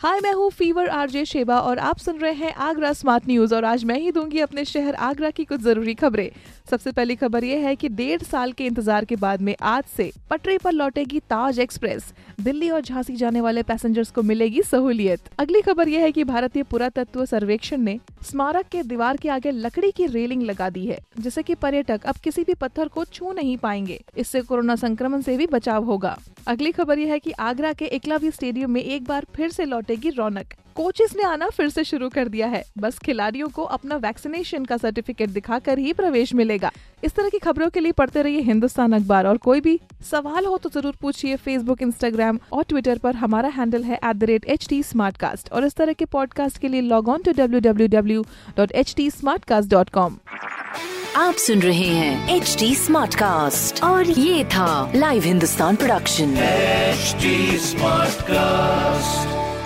हाय, मैं हूँ fever, RJ, Sheba और आप सुन रहे हैं आगरा स्मार्ट न्यूज़ और आज मैं ही दूँगी अपने शहर आगरा की कुछ ज़रूरी खबरें। सबसे पहली खबर ये है कि डेढ़ साल के इंतज़ार के बाद में आज से पटरी पर लौटेगी ताज एक्सप्रेस। दिल्ली और झांसी जाने वाले पैसेंजर्स को मिलेगी सहूलियत। अगली खबर यह है कि भारतीय पुरातत्व सर्वेक्षण ने स्मारक के दीवार के आगे लकड़ी की रेलिंग लगा दी है, जिससे कि पर्यटक अब किसी भी पत्थर को छू नहीं पाएँगे। इससे कोरोना संक्रमण से भी बचाव होगा। अगली खबर यह है कि आगरा के एकलव्य स्टेडियम में एक बार फिर ऐसी से लौटेगी रौनक। कोचेस ने आना फिर से शुरू कर दिया है। बस खिलाड़ियों को अपना वैक्सीनेशन का सर्टिफिकेट दिखाकर ही प्रवेश मिलेगा। इस तरह की खबरों के लिए पढ़ते रहिए हिंदुस्तान अखबार। और कोई भी सवाल हो तो ज़रूर पूछिए फेसबुक इंस्टाग्राम और ट्विटर पर। हमारा हैंडल है at the rate H T और इस तरह के पॉडकास्ट के लिए log on to W W W dot H T dot com आप सुन रहे हैं एच डी स्मार्ट कास्ट और ये था live Hindustan production HD Smartcast.